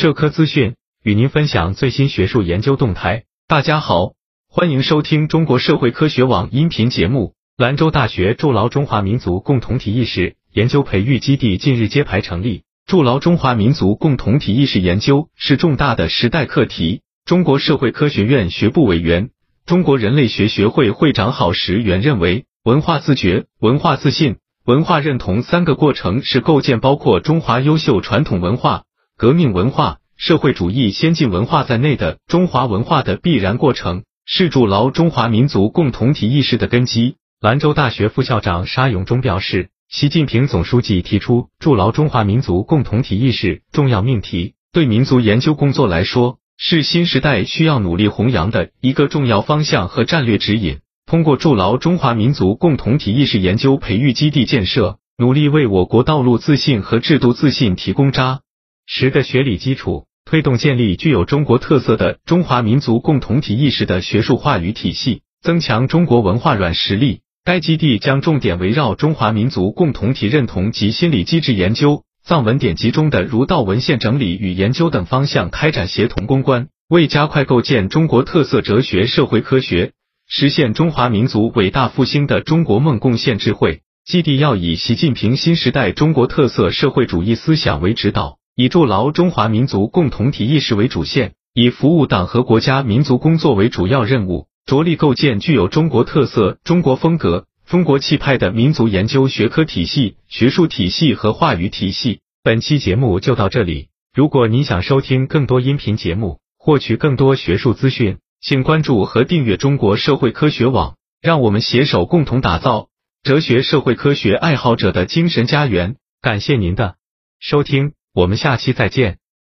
社科资讯与您分享最新学术研究动态。大家好，欢迎收听中国社会科学网音频节目。兰州大学筑牢中华民族共同体意识研究培育基地近日揭牌成立。筑牢中华民族共同体意识研究是重大的时代课题。中国社会科学院学部委员、中国人类学学会会长郝时远认为，文化自觉、文化自信、文化认同三个过程是构建包括中华优秀传统文化。革命文化、社会主义先进文化在内的中华文化的必然过程，是筑牢中华民族共同体意识的根基。兰州大学副校长沙永忠表示，习近平总书记提出筑牢中华民族共同体意识重要命题，对民族研究工作来说，是新时代需要努力弘扬的一个重要方向和战略指引。通过筑牢中华民族共同体意识研究培育基地建设，努力为我国道路自信和制度自信提供扎。十个学理基础，推动建立具有中国特色的中华民族共同体意识的学术话语体系，增强中国文化软实力。该基地将重点围绕中华民族共同体认同及心理机制研究、藏文典籍中的儒道文献整理与研究等方向开展协同攻关，为加快构建中国特色哲学社会科学，实现中华民族伟大复兴的中国梦贡献智慧。基地要以习近平新时代中国特色社会主义思想为指导。以筑牢中华民族共同体意识为主线，以服务党和国家民族工作为主要任务，着力构建具有中国特色、中国风格、中国气派的民族研究学科体系、学术体系和话语体系。本期节目就到这里。如果您想收听更多音频节目，获取更多学术资讯，请关注和订阅中国社会科学网。让我们携手共同打造哲学社会科学爱好者的精神家园。感谢您的收听。我们下期再见。